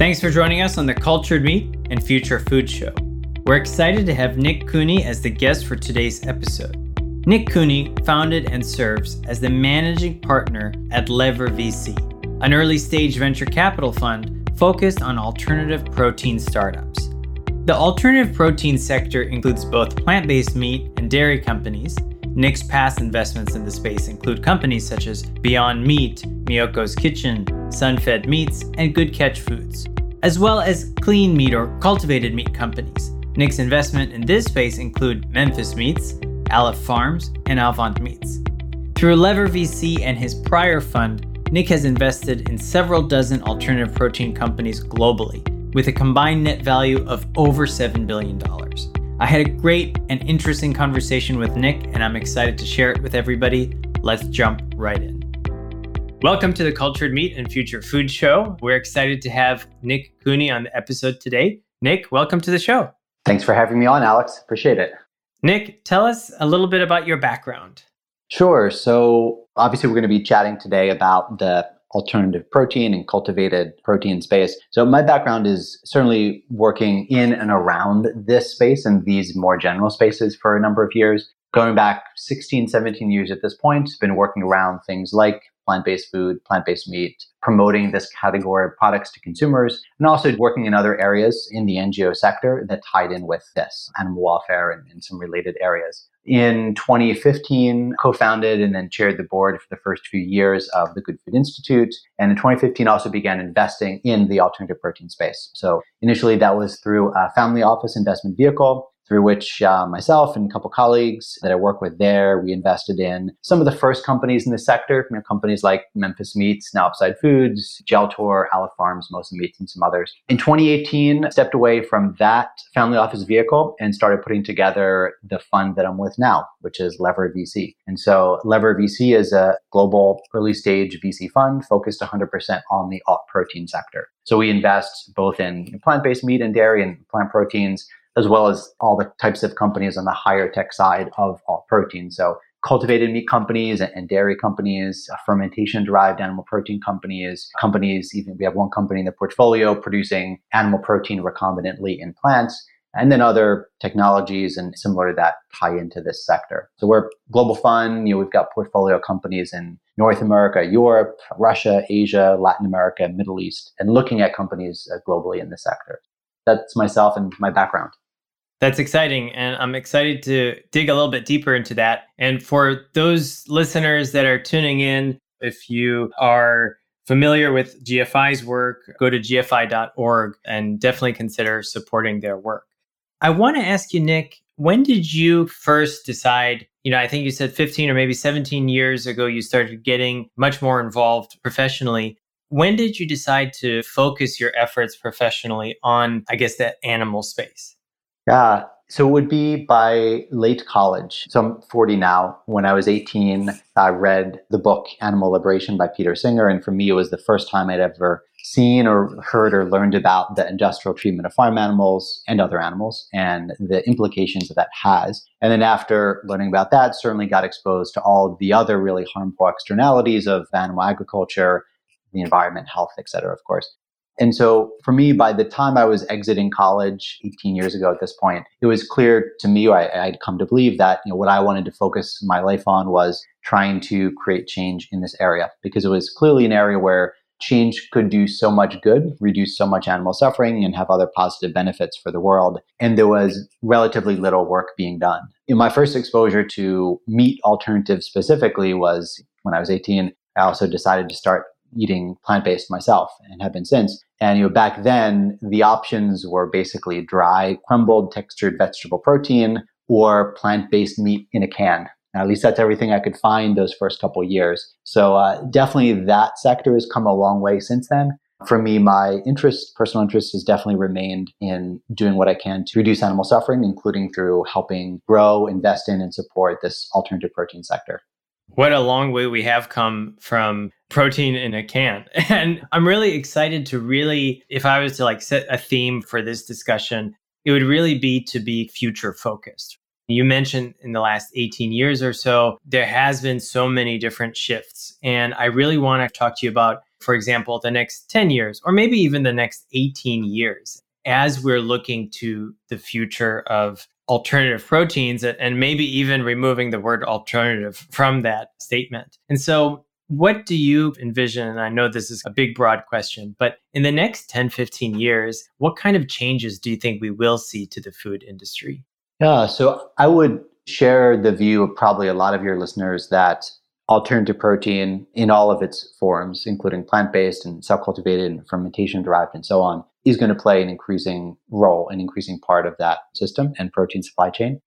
Thanks for joining us on the Cultured Meat and Future Food Show. We're excited to have Nick Cooney as the guest for today's episode. Nick Cooney founded and serves as the managing partner at Lever VC, an early stage venture capital fund focused on alternative protein startups. The alternative protein sector includes both plant based meat and dairy companies. Nick's past investments in the space include companies such as Beyond Meat, Miyoko's Kitchen, Sunfed Meats, and Good Catch Foods, as well as clean meat or cultivated meat companies. Nick's investment in this space include Memphis Meats, Aleph Farms, and Avant Meats. Through Lever VC and his prior fund, Nick has invested in several dozen alternative protein companies globally, with a combined net value of over $7 billion. I had a great and interesting conversation with Nick, and I'm excited to share it with everybody. Let's jump right in. Welcome to the Cultured Meat and Future Food Show. We're excited to have Nick Cooney on the episode today. Nick, welcome to the show. Thanks for having me on, Alex. Appreciate it. Nick, tell us a little bit about your background. Sure. So, obviously, we're going to be chatting today about the alternative protein and cultivated protein space. So, my background is certainly working in and around this space and these more general spaces for a number of years. Going back 16, 17 years at this point, been working around things like plant based food, plant based meat, promoting this category of products to consumers, and also working in other areas in the NGO sector that tied in with this animal welfare and, and some related areas. In 2015, co founded and then chaired the board for the first few years of the Good Food Institute. And in 2015, also began investing in the alternative protein space. So initially, that was through a family office investment vehicle through which uh, myself and a couple colleagues that I work with there, we invested in some of the first companies in the sector, you know, companies like Memphis Meats, Now Upside Foods, Geltor, Aleph Farms, Mosa Meats, and some others. In 2018, stepped away from that family office vehicle and started putting together the fund that I'm with now, which is Lever VC. And so Lever VC is a global early stage VC fund focused 100% on the alt protein sector. So we invest both in plant-based meat and dairy and plant proteins, as well as all the types of companies on the higher tech side of alt protein. So cultivated meat companies and dairy companies, uh, fermentation derived animal protein companies, companies, even we have one company in the portfolio producing animal protein recombinantly in plants, and then other technologies and similar to that tie into this sector. So we're global fund, you know, we've got portfolio companies in North America, Europe, Russia, Asia, Latin America, Middle East, and looking at companies uh, globally in the sector. That's myself and my background. That's exciting. And I'm excited to dig a little bit deeper into that. And for those listeners that are tuning in, if you are familiar with GFI's work, go to gfi.org and definitely consider supporting their work. I want to ask you, Nick, when did you first decide? You know, I think you said 15 or maybe 17 years ago, you started getting much more involved professionally. When did you decide to focus your efforts professionally on, I guess, that animal space? Yeah. So it would be by late college. So I'm 40 now. When I was 18, I read the book Animal Liberation by Peter Singer. And for me, it was the first time I'd ever seen or heard or learned about the industrial treatment of farm animals and other animals and the implications that that has. And then after learning about that, certainly got exposed to all the other really harmful externalities of animal agriculture, the environment, health, et cetera, of course. And so for me, by the time I was exiting college 18 years ago at this point, it was clear to me, I, I'd come to believe that you know, what I wanted to focus my life on was trying to create change in this area because it was clearly an area where change could do so much good, reduce so much animal suffering, and have other positive benefits for the world. And there was relatively little work being done. In my first exposure to meat alternatives specifically was when I was 18. I also decided to start eating plant based myself and have been since. And you know, back then the options were basically dry, crumbled, textured vegetable protein or plant based meat in a can. Now, at least that's everything I could find those first couple years. So uh, definitely that sector has come a long way since then. For me, my interest, personal interest, has definitely remained in doing what I can to reduce animal suffering, including through helping grow, invest in, and support this alternative protein sector. What a long way we have come from protein in a can. And I'm really excited to really, if I was to like set a theme for this discussion, it would really be to be future focused. You mentioned in the last 18 years or so, there has been so many different shifts. And I really want to talk to you about for example, the next 10 years, or maybe even the next 18 years, as we're looking to the future of alternative proteins and maybe even removing the word alternative from that statement. And so, what do you envision? And I know this is a big, broad question, but in the next 10, 15 years, what kind of changes do you think we will see to the food industry? Yeah, so I would share the view of probably a lot of your listeners that alternative protein in all of its forms, including plant based and cell cultivated and fermentation derived and so on, is going to play an increasing role, an increasing part of that system and protein supply chain.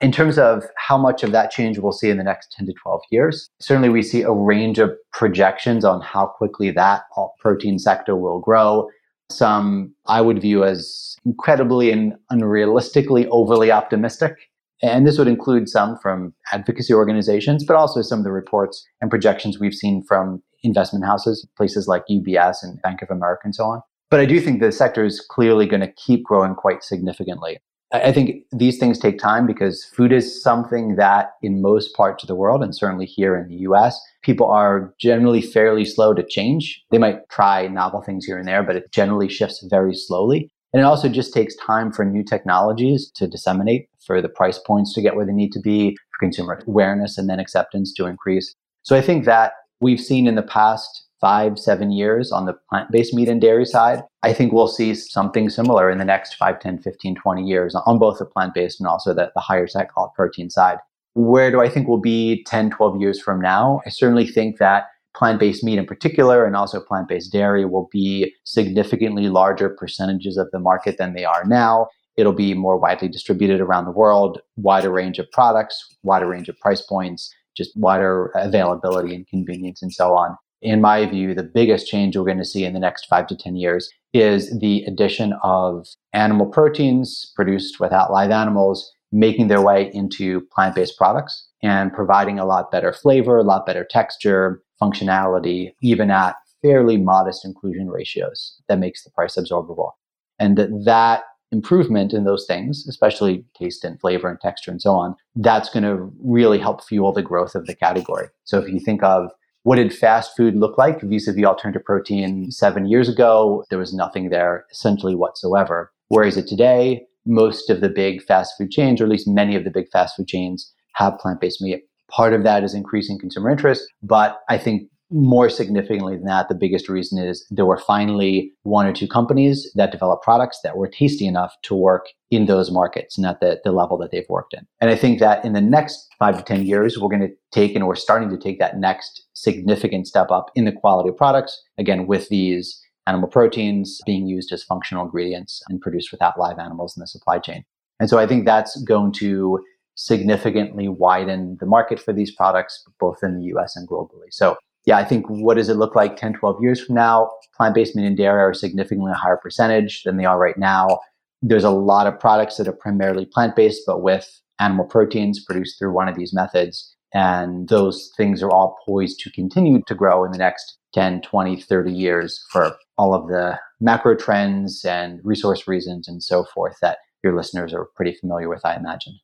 In terms of how much of that change we'll see in the next 10 to 12 years, certainly we see a range of projections on how quickly that protein sector will grow. Some I would view as incredibly and unrealistically overly optimistic. And this would include some from advocacy organizations, but also some of the reports and projections we've seen from investment houses, places like UBS and Bank of America and so on. But I do think the sector is clearly going to keep growing quite significantly. I think these things take time because food is something that, in most parts of the world, and certainly here in the US, people are generally fairly slow to change. They might try novel things here and there, but it generally shifts very slowly. And it also just takes time for new technologies to disseminate, for the price points to get where they need to be, for consumer awareness and then acceptance to increase. So I think that we've seen in the past five, seven years on the plant based meat and dairy side. I think we'll see something similar in the next 5, 10, 15, 20 years on both the plant based and also the, the higher tech protein side. Where do I think we'll be 10, 12 years from now? I certainly think that plant based meat in particular, and also plant based dairy, will be significantly larger percentages of the market than they are now. It'll be more widely distributed around the world, wider range of products, wider range of price points, just wider availability and convenience, and so on. In my view, the biggest change we're going to see in the next five to 10 years is the addition of animal proteins produced without live animals making their way into plant based products and providing a lot better flavor, a lot better texture, functionality, even at fairly modest inclusion ratios that makes the price absorbable. And that, that improvement in those things, especially taste and flavor and texture and so on, that's going to really help fuel the growth of the category. So if you think of what did fast food look like vis-a-vis alternative protein seven years ago, there was nothing there essentially whatsoever. Whereas it today, most of the big fast food chains, or at least many of the big fast food chains, have plant-based meat. Part of that is increasing consumer interest, but I think more significantly than that, the biggest reason is there were finally one or two companies that developed products that were tasty enough to work in those markets and at the, the level that they've worked in. And I think that in the next five to 10 years, we're going to take and we're starting to take that next significant step up in the quality of products, again, with these animal proteins being used as functional ingredients and produced without live animals in the supply chain. And so I think that's going to significantly widen the market for these products, both in the US and globally. So yeah, I think what does it look like 10, 12 years from now? Plant based meat and dairy are significantly a higher percentage than they are right now. There's a lot of products that are primarily plant based, but with animal proteins produced through one of these methods. And those things are all poised to continue to grow in the next 10, 20, 30 years for all of the macro trends and resource reasons and so forth that your listeners are pretty familiar with, I imagine.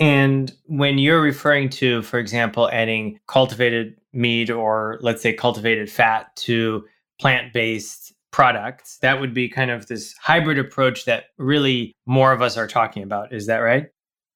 And when you're referring to, for example, adding cultivated meat or let's say cultivated fat to plant based products, that would be kind of this hybrid approach that really more of us are talking about. Is that right?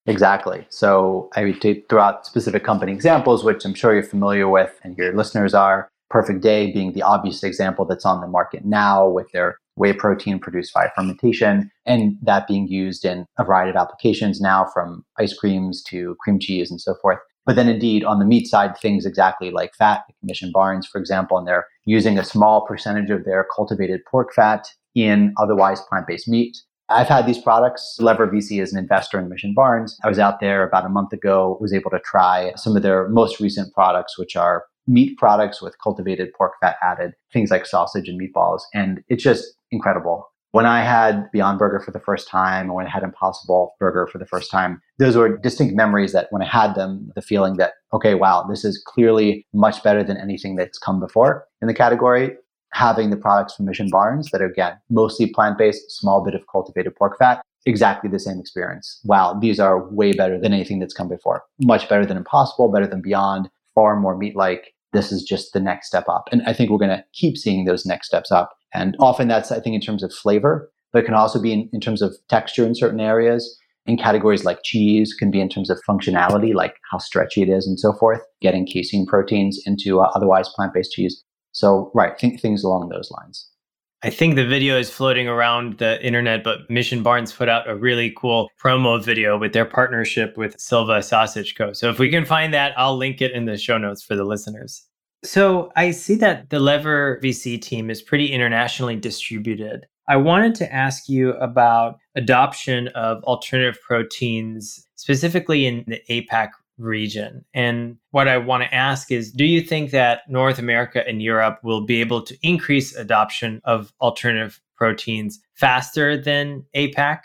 Exactly. So I would take throughout specific company examples, which I'm sure you're familiar with and your listeners are. Perfect Day being the obvious example that's on the market now with their whey protein produced via fermentation, and that being used in a variety of applications now from ice creams to cream cheese and so forth. But then, indeed, on the meat side, things exactly like fat, Mission Barns, for example, and they're using a small percentage of their cultivated pork fat in otherwise plant based meat. I've had these products. Lever VC is an investor in Mission Barns. I was out there about a month ago, was able to try some of their most recent products, which are meat products with cultivated pork fat added, things like sausage and meatballs. And it's just incredible. When I had Beyond Burger for the first time, or when I had Impossible Burger for the first time, those were distinct memories that when I had them, the feeling that, okay, wow, this is clearly much better than anything that's come before in the category. Having the products from Mission Barns that are, again, mostly plant based, small bit of cultivated pork fat, exactly the same experience. Wow, these are way better than anything that's come before. Much better than Impossible, better than Beyond, far more meat like. This is just the next step up. And I think we're going to keep seeing those next steps up. And often that's, I think, in terms of flavor, but it can also be in, in terms of texture in certain areas. In categories like cheese, can be in terms of functionality, like how stretchy it is and so forth, getting casein proteins into uh, otherwise plant based cheese. So, right, think things along those lines. I think the video is floating around the internet, but Mission Barns put out a really cool promo video with their partnership with Silva Sausage Co. So if we can find that, I'll link it in the show notes for the listeners. So I see that the Lever VC team is pretty internationally distributed. I wanted to ask you about adoption of alternative proteins, specifically in the APAC region. And what I want to ask is do you think that North America and Europe will be able to increase adoption of alternative proteins faster than APAC?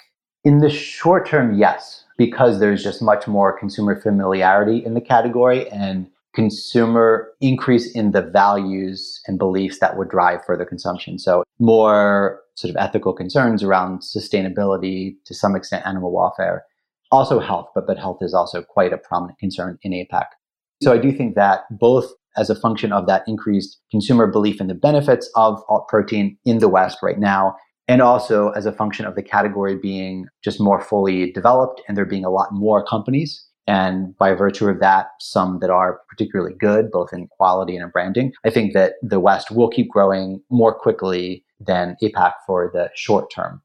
In the short term, yes, because there's just much more consumer familiarity in the category and consumer increase in the values and beliefs that would drive further consumption. So more sort of ethical concerns around sustainability, to some extent animal welfare, also health, but, but health is also quite a prominent concern in APAC. So I do think that both as a function of that increased consumer belief in the benefits of alt protein in the West right now, and also as a function of the category being just more fully developed and there being a lot more companies. And by virtue of that, some that are particularly good, both in quality and in branding. I think that the West will keep growing more quickly than APAC for the short term.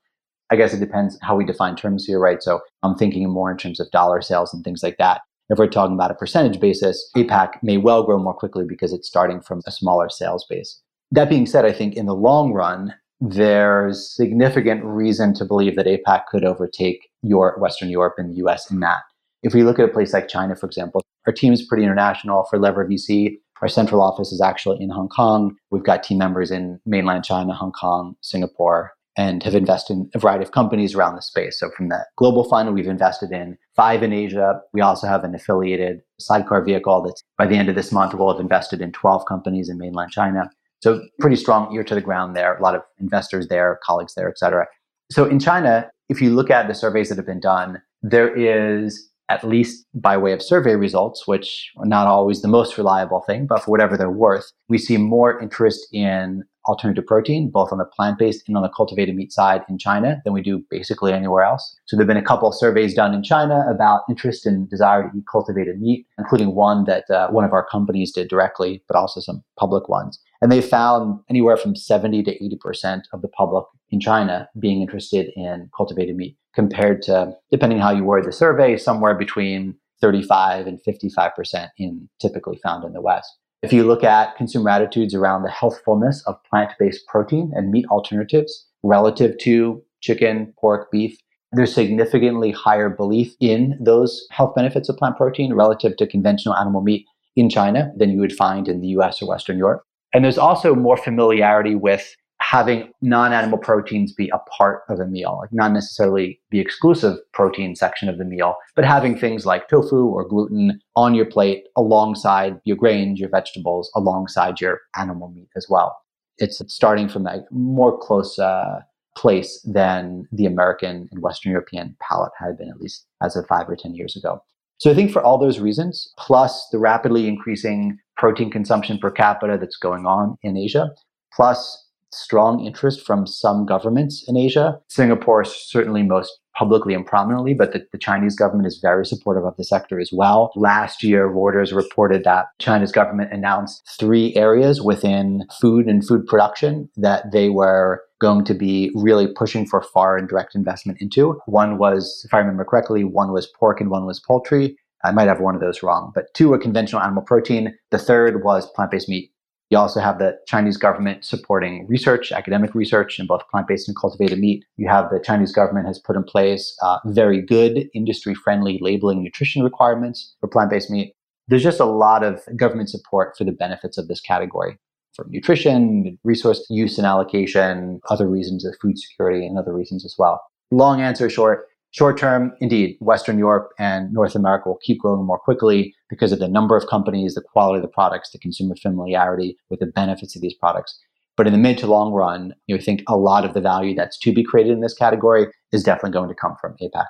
I guess it depends how we define terms here, right? So I'm thinking more in terms of dollar sales and things like that. If we're talking about a percentage basis, APAC may well grow more quickly because it's starting from a smaller sales base. That being said, I think in the long run, there's significant reason to believe that APAC could overtake Western Europe and the US in that. If we look at a place like China, for example, our team is pretty international for Lever VC. Our central office is actually in Hong Kong. We've got team members in mainland China, Hong Kong, Singapore, and have invested in a variety of companies around the space. So from the global fund, we've invested in five in Asia. We also have an affiliated sidecar vehicle that by the end of this month we'll have invested in 12 companies in mainland China. So pretty strong ear to the ground there. A lot of investors there, colleagues there, et cetera. So in China, if you look at the surveys that have been done, there is at least by way of survey results, which are not always the most reliable thing, but for whatever they're worth, we see more interest in alternative protein, both on the plant based and on the cultivated meat side in China than we do basically anywhere else. So there have been a couple of surveys done in China about interest and desire to eat cultivated meat, including one that uh, one of our companies did directly, but also some public ones. And they found anywhere from 70 to 80% of the public in China being interested in cultivated meat compared to, depending how you word the survey, somewhere between 35 and 55% in typically found in the West. If you look at consumer attitudes around the healthfulness of plant based protein and meat alternatives relative to chicken, pork, beef, there's significantly higher belief in those health benefits of plant protein relative to conventional animal meat in China than you would find in the US or Western Europe. And there's also more familiarity with having non-animal proteins be a part of a meal, like not necessarily the exclusive protein section of the meal, but having things like tofu or gluten on your plate alongside your grains, your vegetables, alongside your animal meat as well. It's starting from a more close uh, place than the American and Western European palate had been, at least as of five or 10 years ago. So I think for all those reasons, plus the rapidly increasing protein consumption per capita that's going on in Asia, plus strong interest from some governments in Asia. Singapore certainly most publicly and prominently, but the, the, Chinese government is very supportive of the sector as well. Last year, Reuters reported that China's government announced three areas within food and food production that they were going to be really pushing for foreign direct investment into. One was, if I remember correctly, one was pork and one was poultry. I might have one of those wrong, but two were conventional animal protein. The third was plant based meat. You also have the Chinese government supporting research, academic research in both plant-based and cultivated meat. You have the Chinese government has put in place uh, very good industry-friendly labeling nutrition requirements for plant-based meat. There's just a lot of government support for the benefits of this category for nutrition, resource use and allocation, other reasons of food security, and other reasons as well. Long answer short, Short term, indeed, Western Europe and North America will keep growing more quickly because of the number of companies, the quality of the products, the consumer familiarity with the benefits of these products. But in the mid to long run, you know, I think a lot of the value that's to be created in this category is definitely going to come from APAC.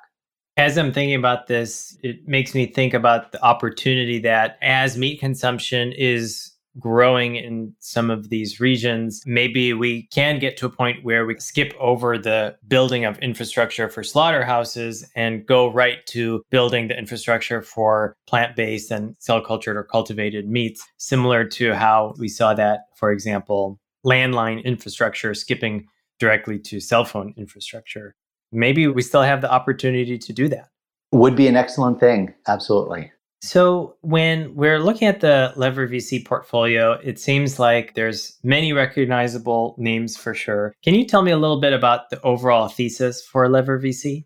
As I'm thinking about this, it makes me think about the opportunity that as meat consumption is growing in some of these regions, maybe we can get to a point where we skip over the building of infrastructure for slaughterhouses and go right to building the infrastructure for plant based and cell cultured or cultivated meats, similar to how we saw that, for example, landline infrastructure skipping directly to cell phone infrastructure. Maybe we still have the opportunity to do that. Would be an excellent thing. Absolutely. So when we're looking at the Lever VC portfolio, it seems like there's many recognizable names for sure. Can you tell me a little bit about the overall thesis for Lever VC?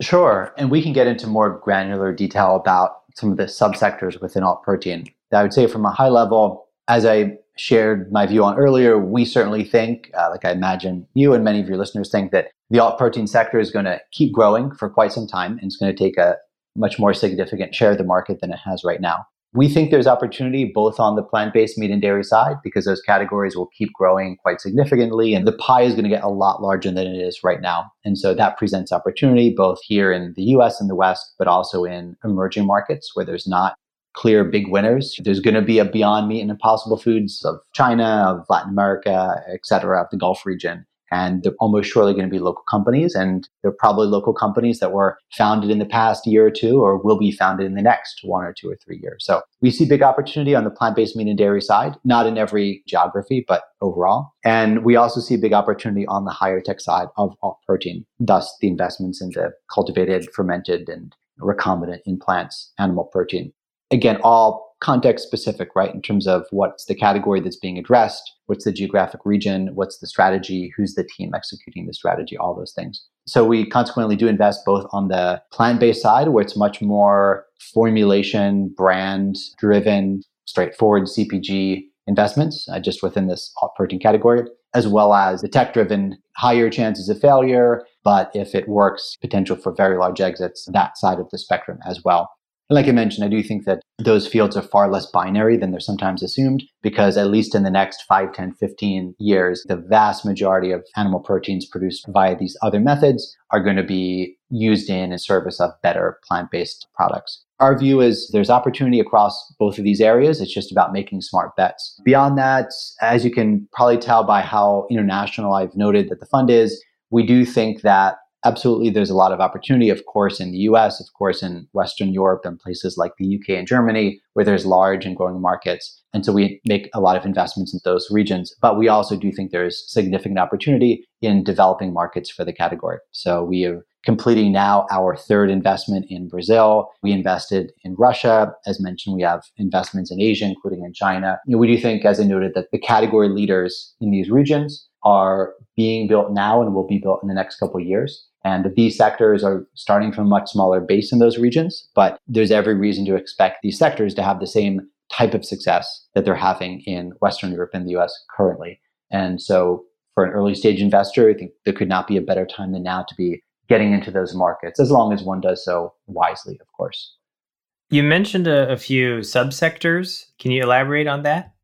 Sure. And we can get into more granular detail about some of the subsectors within alt protein. I would say from a high level, as I shared my view on earlier, we certainly think, uh, like I imagine you and many of your listeners think, that the alt protein sector is going to keep growing for quite some time and it's going to take a much more significant share of the market than it has right now. We think there's opportunity both on the plant based meat and dairy side because those categories will keep growing quite significantly and the pie is going to get a lot larger than it is right now. And so that presents opportunity both here in the US and the West, but also in emerging markets where there's not clear big winners. There's going to be a beyond meat and impossible foods of China, of Latin America, et cetera, of the Gulf region and they're almost surely going to be local companies and they're probably local companies that were founded in the past year or two or will be founded in the next one or two or three years. So we see big opportunity on the plant-based meat and dairy side not in every geography but overall. And we also see big opportunity on the higher tech side of alt protein thus the investments into cultivated fermented and recombinant in plants animal protein. Again all context specific, right? In terms of what's the category that's being addressed, what's the geographic region, what's the strategy, who's the team executing the strategy, all those things. So we consequently do invest both on the plant based side, where it's much more formulation, brand driven, straightforward CPG investments uh, just within this protein category, as well as the tech driven, higher chances of failure, but if it works, potential for very large exits, that side of the spectrum as well. Like I mentioned, I do think that those fields are far less binary than they're sometimes assumed because at least in the next 5, 10, 15 years, the vast majority of animal proteins produced via these other methods are going to be used in and service of better plant-based products. Our view is there's opportunity across both of these areas. It's just about making smart bets. Beyond that, as you can probably tell by how international I've noted that the fund is, we do think that absolutely there's a lot of opportunity, of course, in the US, of course, in Western Europe and places like the UK and Germany, where there's large and growing markets. And so we make a lot of investments in those regions. But we also do think there's significant opportunity in developing markets for the category. So we are completing now our third investment in Brazil. We invested in Russia. As mentioned, we have investments in Asia, including in China. You know, we do think, as I noted, that the category leaders in these regions are being built now and will be built in the next couple of years. And these sectors are starting from a much smaller base in those regions, but there's every reason to expect these sectors to have the same type of success that they're having in Western Europe and the US currently. And so for an early stage investor, I think there could not be a better time than now to be getting into those markets, as long as one does so wisely, of course. You mentioned a, a few subsectors. Can you elaborate on that?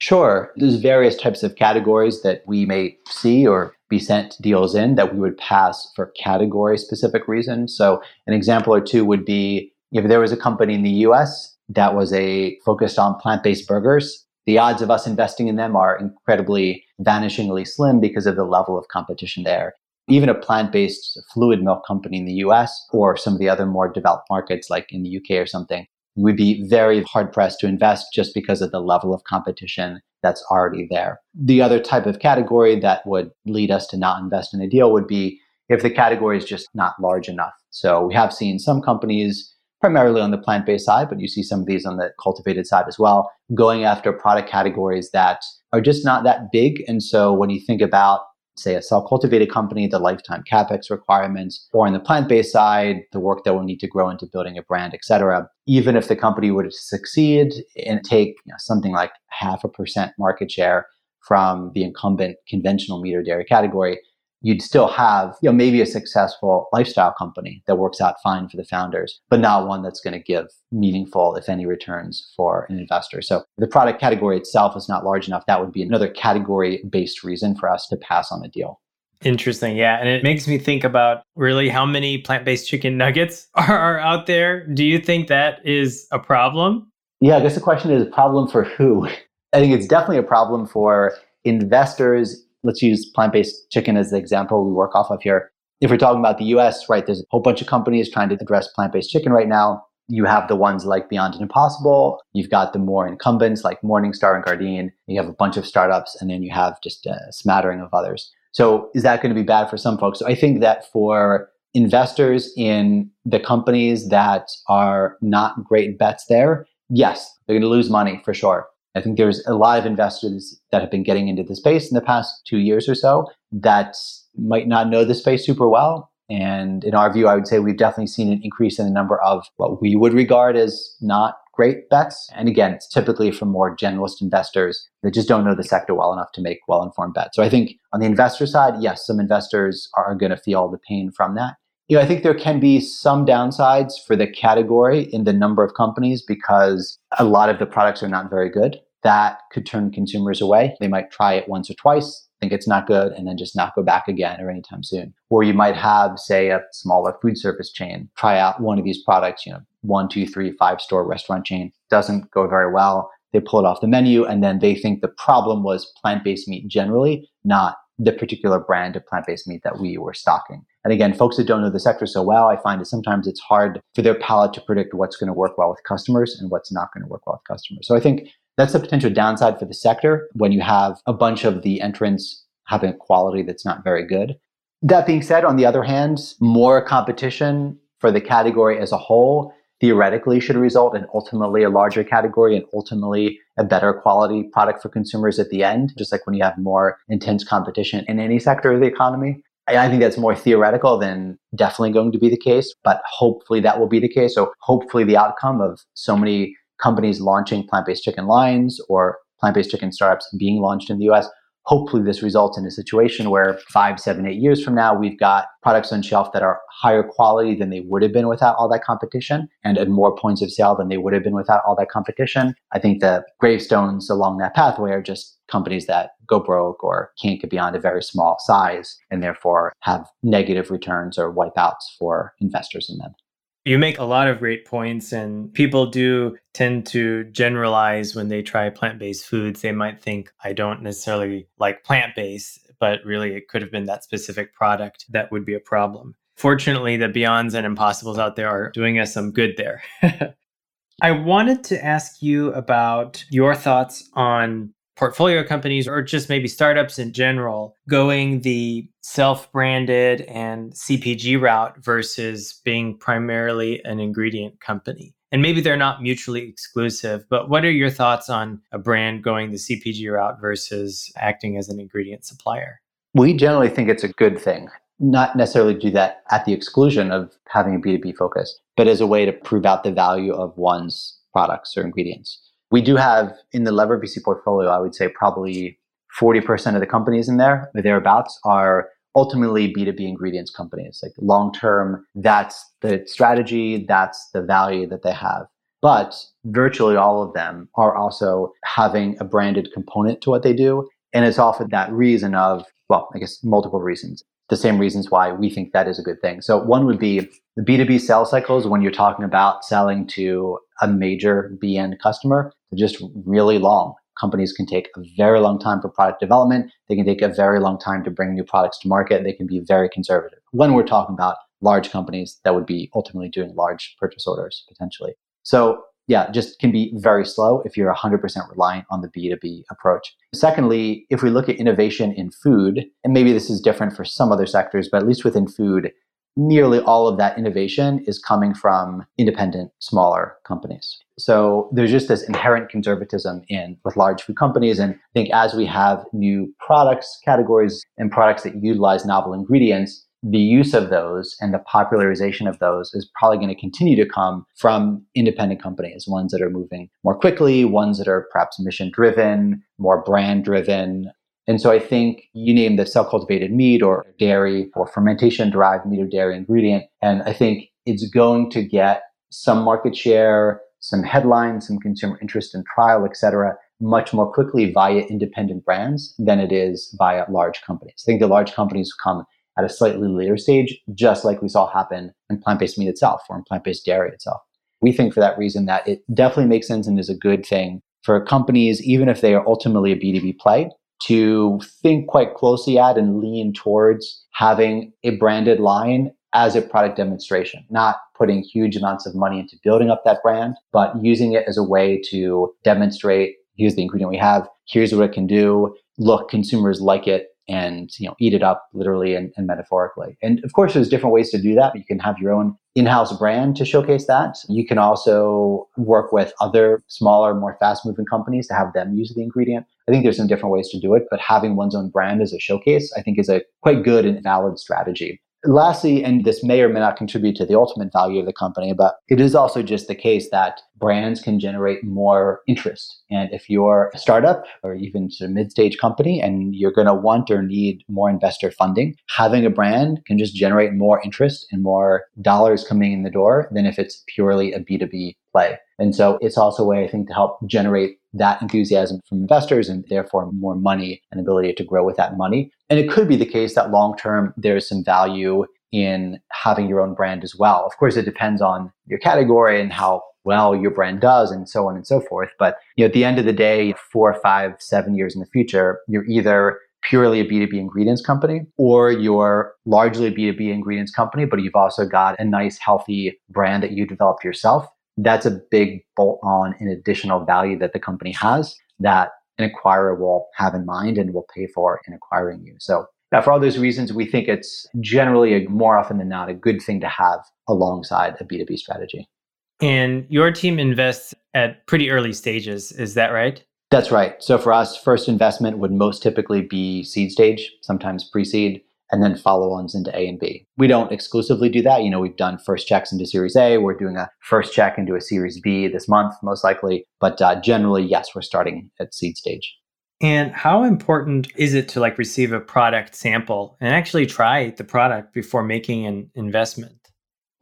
Sure. There's various types of categories that we may see or be sent deals in that we would pass for category specific reasons. So an example or two would be if there was a company in the US that was a focused on plant-based burgers, the odds of us investing in them are incredibly vanishingly slim because of the level of competition there. Even a plant-based fluid milk company in the US or some of the other more developed markets like in the UK or something we'd be very hard pressed to invest just because of the level of competition that's already there. The other type of category that would lead us to not invest in a deal would be if the category is just not large enough. So we have seen some companies, primarily on the plant based side, but you see some of these on the cultivated side as well, going after product categories that are just not that big. And so when you think about say a cell cultivated company, the lifetime capex requirements, or on the plant based side, the work that will need to grow into building a brand, et cetera. Even if the company were to succeed and take you know, something like half a percent market share from the incumbent conventional meat or dairy category, you'd still have, you know, maybe a successful lifestyle company that works out fine for the founders, but not one that's going to give meaningful, if any, returns for an investor. So the product category itself is not large enough. That would be another category based reason for us to pass on a deal. Interesting. Yeah. And it makes me think about really how many plant based chicken nuggets are out there. Do you think that is a problem? Yeah, I guess the question is a problem for who? I think it's definitely a problem for investors. Let's use plant based chicken as the example we work off of here. If we're talking about the US, right, there's a whole bunch of companies trying to address plant based chicken right now. You have the ones like Beyond and Impossible. You've got the more incumbents like Morningstar and Gardein. You have a bunch of startups, and then you have just a smattering of others. So, is that going to be bad for some folks? So I think that for investors in the companies that are not great bets there, yes, they're going to lose money for sure. I think there's a lot of investors that have been getting into the space in the past two years or so that might not know the space super well. And in our view, I would say we've definitely seen an increase in the number of what we would regard as not great bets. And again, it's typically from more generalist investors that just don't know the sector well enough to make well informed bets. So I think on the investor side, yes, some investors are going to feel the pain from that. You know, I think there can be some downsides for the category in the number of companies because a lot of the products are not very good. That could turn consumers away. They might try it once or twice, think it's not good, and then just not go back again or anytime soon. Or you might have, say, a smaller food service chain try out one of these products, you know, one, two, three, five store restaurant chain, doesn't go very well. They pull it off the menu, and then they think the problem was plant based meat generally, not the particular brand of plant based meat that we were stocking. And again, folks that don't know the sector so well, I find that sometimes it's hard for their palate to predict what's going to work well with customers and what's not going to work well with customers. So I think that's a potential downside for the sector when you have a bunch of the entrants having a quality that's not very good. That being said, on the other hand, more competition for the category as a whole theoretically should result in ultimately a larger category and ultimately a better quality product for consumers at the end, just like when you have more intense competition in any sector of the economy. I think that's more theoretical than definitely going to be the case, but hopefully that will be the case. So hopefully the outcome of so many companies launching plant-based chicken lines or plant-based chicken startups being launched in the US hopefully this results in a situation where five, seven, eight years from now, we've got products on shelf that are higher quality than they would have been without all that competition and at more points of sale than they would have been without all that competition. I think the gravestones along that pathway are just companies that go broke or can't get beyond a very small size and therefore have negative returns or wipeouts for investors in them. You make a lot of great points, and people do tend to generalize when they try plant based foods. They might think, I don't necessarily like plant based, but really it could have been that specific product that would be a problem. Fortunately, the Beyonds and Impossibles out there are doing us some good there. I wanted to ask you about your thoughts on portfolio companies or just maybe startups in general going the self branded and CPG route versus being primarily an ingredient company? And maybe they're not mutually exclusive, but what are your thoughts on a brand going the CPG route versus acting as an ingredient supplier? We generally think it's a good thing. Not necessarily do that at the exclusion of having a B2B focus, but as a way to prove out the value of one's products or ingredients. We do have in the Lever VC portfolio, I would say probably 40% of the companies in there, thereabouts, are ultimately B2B ingredients companies. Like long term, that's the strategy, that's the value that they have. But virtually all of them are also having a branded component to what they do. And it's often that reason of, well, I guess multiple reasons. The same reasons why we think that is a good thing. So one would be the B2B sales cycles when you're talking about selling to a major BN customer they're just really long. Companies can take a very long time for product development. They can take a very long time to bring new products to market. They can be very conservative. When we're talking about large companies that would be ultimately doing large purchase orders potentially. So yeah, just can be very slow if you're 100% reliant on the B2B approach. Secondly, if we look at innovation in food, and maybe this is different for some other sectors, but at least within food, nearly all of that innovation is coming from independent, smaller companies. So there's just this inherent conservatism in with large food companies. And I think as we have new products, categories, and products that utilize novel ingredients, the use of those and the popularization of those is probably going to continue to come from independent companies, ones that are moving more quickly, ones that are perhaps mission driven, more brand driven, and so I think you name the cell cultivated meat or dairy or fermentation derived meat or dairy ingredient. And I think it's going to get some market share, some headlines, some consumer interest and trial, et cetera, much more quickly via independent brands than it is via large companies. I think the large companies come at a slightly later stage, just like we saw happen in plant based meat itself or in plant based dairy itself. We think for that reason that it definitely makes sense and is a good thing for companies, even if they are ultimately a B2B play, to think quite closely at and lean towards having a branded line as a product demonstration, not putting huge amounts of money into building up that brand, but using it as a way to demonstrate here's the ingredient we have, here's what it can do. Look, consumers like it and you know eat it up literally and, and, metaphorically. And of course there's different ways to do that you can have your own in-house brand to showcase that. You can also work with other smaller more fast moving companies to have them use the ingredient. I think there's some different ways to do it but having one's own brand as a showcase i think is a quite good and valid strategy Lastly, and this may or may not contribute to the ultimate value of the company, but it is also just the case that brands can generate more interest. And if you're a startup or even a mid stage company and you're going to want or need more investor funding, having a brand can just generate more interest and more dollars coming in the door than if it's purely a B2B play. And so it's also a way, I think, to help generate that enthusiasm from investors and therefore more money and ability to grow with that money. And it could be the case that long term there's some value in having your own brand as well. Of course, it depends on your category and how well your brand does and so on and so forth. But you know, at the end of the day, four, five, seven years in the future, you're either purely a B2B ingredients company or you're largely a B2B ingredients company, but you've also got a nice, healthy brand that you developed yourself that's a big bolt on an additional value that the company has that an acquirer will have in mind and will pay for in acquiring you. So yeah, for all those reasons, we think it's generally a, more often than not a good thing to have alongside a B2B strategy. And your team invests at pretty early stages, is that right? That's right. So for us, first investment would most typically be seed stage, sometimes pre seed and then follow ons into A and B. We don't exclusively do that. You know, we've done first checks into Series A. We're doing a first check into a Series B this month, most likely. But uh, generally, yes, we're starting at seed stage. And how important is it to like receive a product sample and actually try the product before making an investment?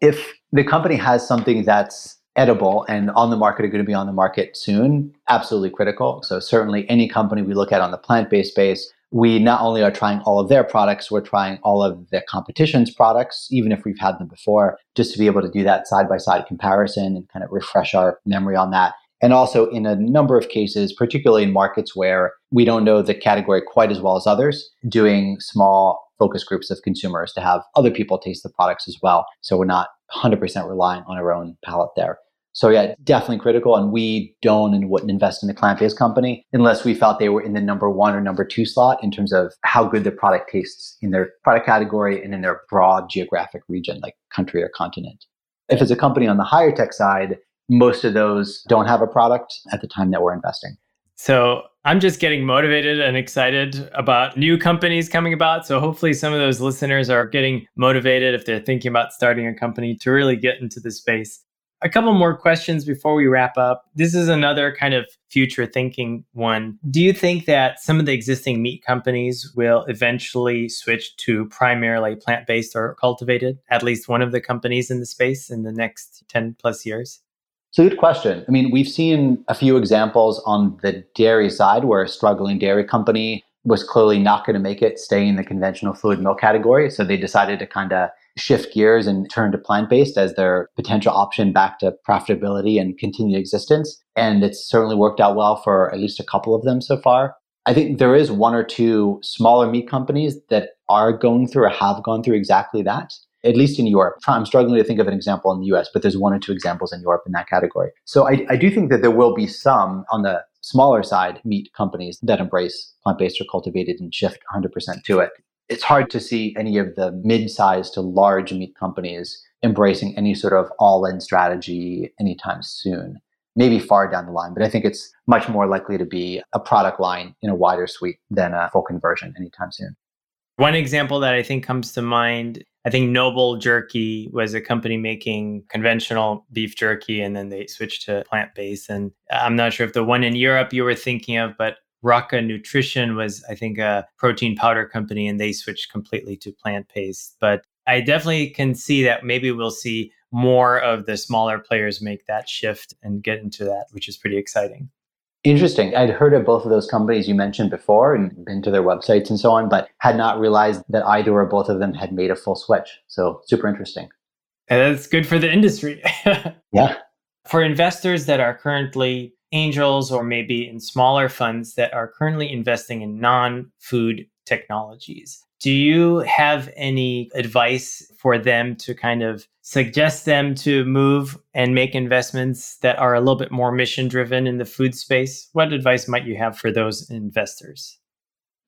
If the company has something that's edible and on the market are going to be on the market soon, absolutely critical. So certainly any company we look at on the plant-based space we not only are trying all of their products, we're trying all of the competition's products, even if we've had them before, just to be able to do that side by side comparison and kind of refresh our memory on that. And also, in a number of cases, particularly in markets where we don't know the category quite as well as others, doing small focus groups of consumers to have other people taste the products as well. So we're not 100% relying on our own palate there. So yeah, definitely critical. And we don't and wouldn't invest in a plant-based company unless we felt they were in the number one or number two slot in terms of how good the product tastes in their product category and in their broad geographic region, like country or continent. If it's a company on the higher tech side, most of those don't have a product at the time that we're investing. So I'm just getting motivated and excited about new companies coming about. So hopefully some of those listeners are getting motivated if they're thinking about starting a company to really get into the space. A couple more questions before we wrap up. This is another kind of future thinking one. Do you think that some of the existing meat companies will eventually switch to primarily plant based or cultivated, at least one of the companies in the space in the next 10 plus years? A good question. I mean, we've seen a few examples on the dairy side where a struggling dairy company was clearly not going to make it stay in the conventional fluid milk category. So they decided to kind of shift gears and turn to plant based as their potential option back to profitability and continued existence. And it's certainly worked out well for at least a couple of them so far. I think there is one or two smaller meat companies that are going through or have gone through exactly that, at least in Europe. I'm struggling to think of an example in the US, but there's one or two examples in Europe in that category. So I, I do think that there will be some on the smaller side meat companies that embrace plant based or cultivated and shift 100% to it it's hard to see any of the mid-sized to large meat companies embracing any sort of all-in strategy anytime soon. Maybe far down the line, but I think it's much more likely to be a product line in a wider suite than a full conversion anytime soon. One example that I think comes to mind, I think Noble Jerky was a company making conventional beef jerky and then they switched to plant based. And I'm not sure if the one in Europe you were thinking of, but Rocca Nutrition was, I think, a protein powder company, and they switched completely to plant based. But I definitely can see that maybe we'll see more of the smaller players make that shift and get into that, which is pretty exciting. Interesting. I'd heard of both of those companies you mentioned before and been to their websites and so on, but had not realized that either or both of them had made a full switch. So super interesting. And that's good for the industry. yeah. For investors that are currently angels or maybe in smaller funds that are currently investing in non food technologies. Do you have any advice for them to kind of suggest them to move and make investments that are a little bit more mission driven in the food space? What advice might you have for those investors?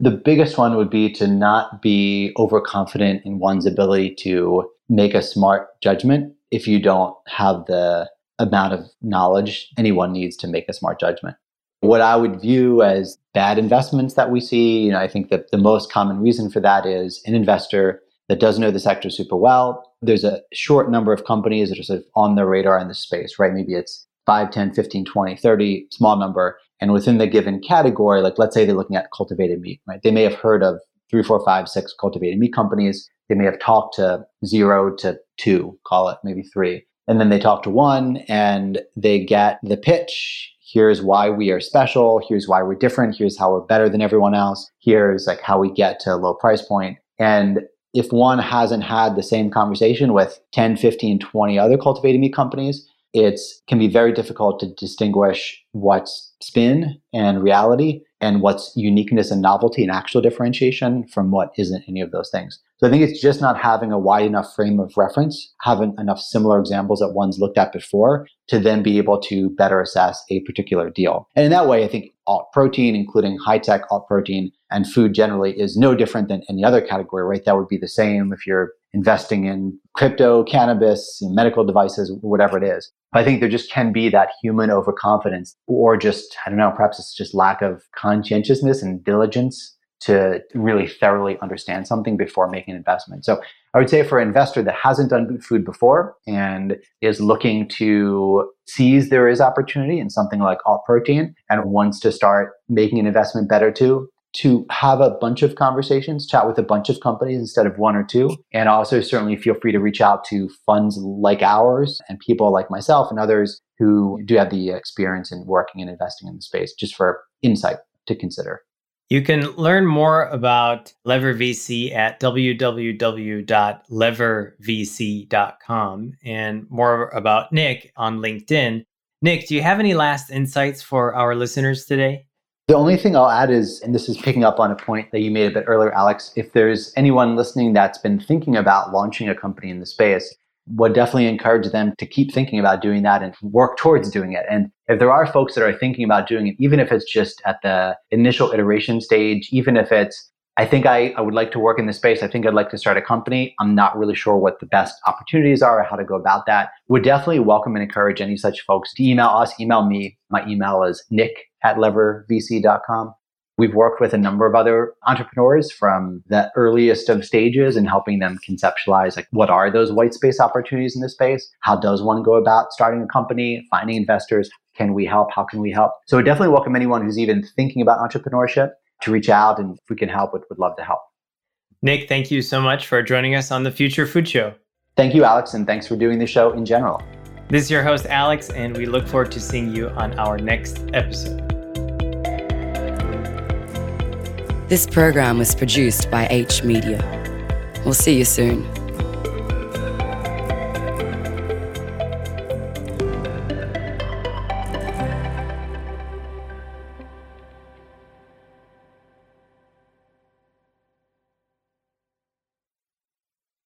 The biggest one would be to not be overconfident in one's ability to make a smart judgment if you don't have the amount of knowledge anyone needs to make a smart judgment. What I would view as bad investments that we see, you know, I think that the most common reason for that is an investor that doesn't know the sector super well. There's a short number of companies that are sort of on the radar in the space, right? Maybe it's 5, 10, 15, 20, 30, small number. And within the given category, like let's say they're looking at cultivated meat, right? They may have heard of three, four, five, six cultivated meat companies. They may have talked to zero to two, call it maybe three. And then they talk to one and they get the pitch. Here's why we are special. Here's why we're different. Here's how we're better than everyone else. Here's like how we get to a low price point. And if one hasn't had the same conversation with 10, 15, 20 other cultivated meat companies, it can be very difficult to distinguish what's spin and reality and what's uniqueness and novelty and actual differentiation from what isn't any of those things. So I think it's just not having a wide enough frame of reference, having enough similar examples that one's looked at before to then be able to better assess a particular deal. And in that way, I think alt protein, including high tech alt protein and food generally, is no different than any other category, right? That would be the same if you're investing in crypto, cannabis, medical devices, whatever it is. I think there just can be that human overconfidence or just, I don't know, perhaps it's just lack of conscientiousness and diligence to really thoroughly understand something before making an investment. So I would say for an investor that hasn't done food before and is looking to sees there is opportunity in something like alt protein and wants to start making an investment better too, to have a bunch of conversations, chat with a bunch of companies instead of one or two. And also certainly feel free to reach out to funds like ours and people like myself and others who do have the experience in working and investing in the space just for insight to consider. You can learn more about Lever VC at www.levervc.com and more about Nick on LinkedIn. Nick, do you have any last insights for our listeners today? The only thing I'll add is, and this is picking up on a point that you made a bit earlier, Alex, if there's anyone listening that's been thinking about launching a company in the space, would definitely encourage them to keep thinking about doing that and work towards doing it. And if there are folks that are thinking about doing it, even if it's just at the initial iteration stage, even if it's I think I, I would like to work in this space. I think I'd like to start a company. I'm not really sure what the best opportunities are or how to go about that. Would definitely welcome and encourage any such folks to email us, email me. My email is nick at levervc.com. We've worked with a number of other entrepreneurs from the earliest of stages and helping them conceptualize like what are those white space opportunities in this space? How does one go about starting a company, finding investors? Can we help? How can we help? So we definitely welcome anyone who's even thinking about entrepreneurship to reach out. And if we can help, we would love to help. Nick, thank you so much for joining us on the Future Food Show. Thank you, Alex, and thanks for doing the show in general. This is your host, Alex, and we look forward to seeing you on our next episode. This program was produced by H Media. We'll see you soon.